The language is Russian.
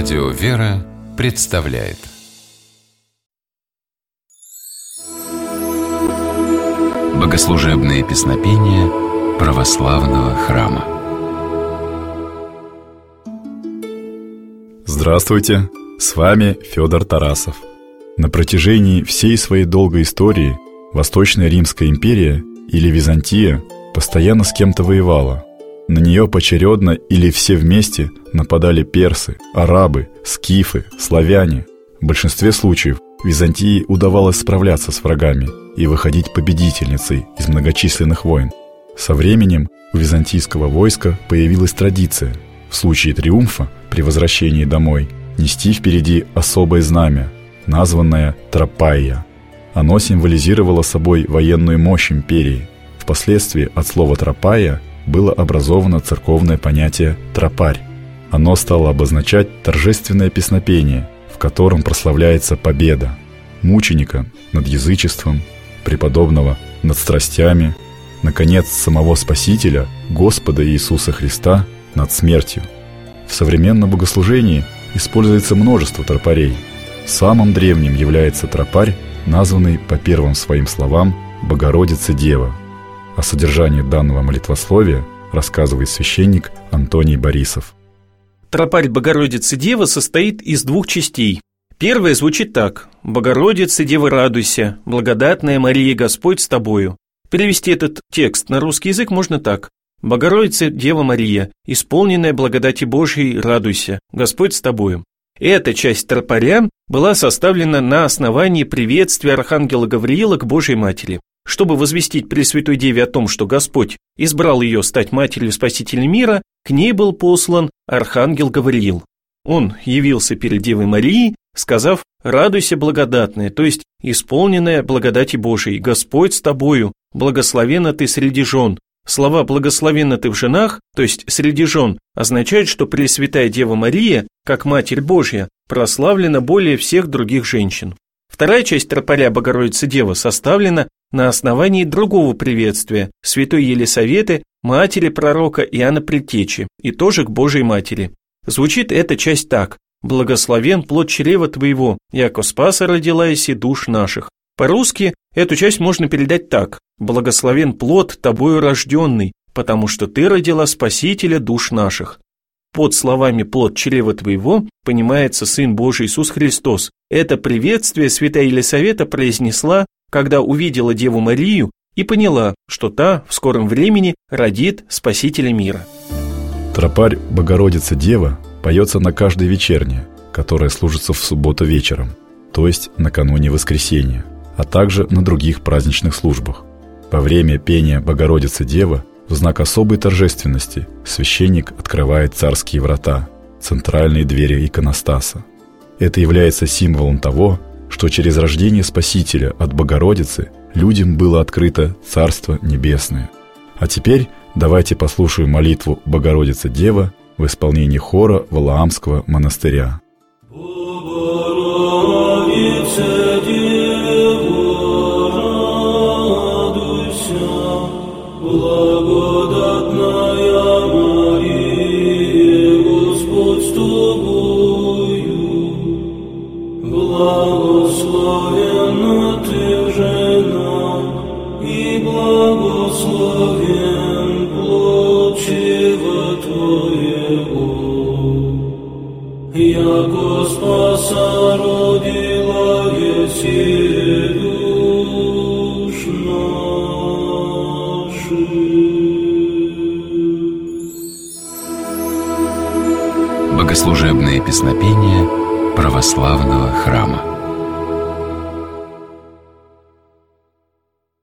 Радио «Вера» представляет Богослужебные песнопения православного храма Здравствуйте! С вами Федор Тарасов. На протяжении всей своей долгой истории Восточная Римская империя или Византия постоянно с кем-то воевала – на нее поочередно или все вместе нападали персы, арабы, скифы, славяне. В большинстве случаев Византии удавалось справляться с врагами и выходить победительницей из многочисленных войн. Со временем у византийского войска появилась традиция в случае триумфа при возвращении домой нести впереди особое знамя, названное Тропайя. Оно символизировало собой военную мощь империи. Впоследствии от слова Тропайя было образовано церковное понятие «тропарь». Оно стало обозначать торжественное песнопение, в котором прославляется победа мученика над язычеством, преподобного над страстями, наконец, самого Спасителя, Господа Иисуса Христа, над смертью. В современном богослужении используется множество тропарей. Самым древним является тропарь, названный по первым своим словам «Богородица Дева», о содержании данного молитвословия рассказывает священник Антоний Борисов. Тропарь Богородицы Девы состоит из двух частей. Первая звучит так «Богородица Дева, радуйся, благодатная Мария Господь с тобою». Перевести этот текст на русский язык можно так «Богородица Дева Мария, исполненная благодати Божией, радуйся, Господь с тобою». Эта часть тропаря была составлена на основании приветствия Архангела Гавриила к Божьей Матери. Чтобы возвестить Пресвятой Деве о том, что Господь избрал ее стать матерью Спасителя мира, к ней был послан Архангел Гавриил. Он явился перед Девой Марией, сказав «Радуйся, благодатная», то есть исполненная благодати Божией, Господь с тобою, благословена ты среди жен. Слова «благословена ты в женах», то есть среди жен, означают, что Пресвятая Дева Мария, как Матерь Божья, прославлена более всех других женщин. Вторая часть тропаря Богородицы Дева составлена на основании другого приветствия святой Елисаветы, матери пророка Иоанна Предтечи, и тоже к Божьей Матери. Звучит эта часть так «Благословен плод чрева твоего, яко спаса родилась и душ наших». По-русски эту часть можно передать так «Благословен плод тобою рожденный, потому что ты родила Спасителя душ наших». Под словами «плод чрева твоего» понимается Сын Божий Иисус Христос. Это приветствие святая Елисавета произнесла, когда увидела Деву Марию и поняла, что та в скором времени родит Спасителя мира. Тропарь Богородица Дева поется на каждой вечерне, которая служится в субботу вечером, то есть накануне воскресенья, а также на других праздничных службах. Во время пения Богородица Дева в знак особой торжественности священник открывает царские врата, центральные двери иконостаса. Это является символом того, что через рождение Спасителя от Богородицы людям было открыто Царство Небесное. А теперь давайте послушаем молитву Богородица Дева в исполнении хора Валаамского монастыря. Богородица яко спаса родила еси душ наших. Богослужебные песнопения православного храма.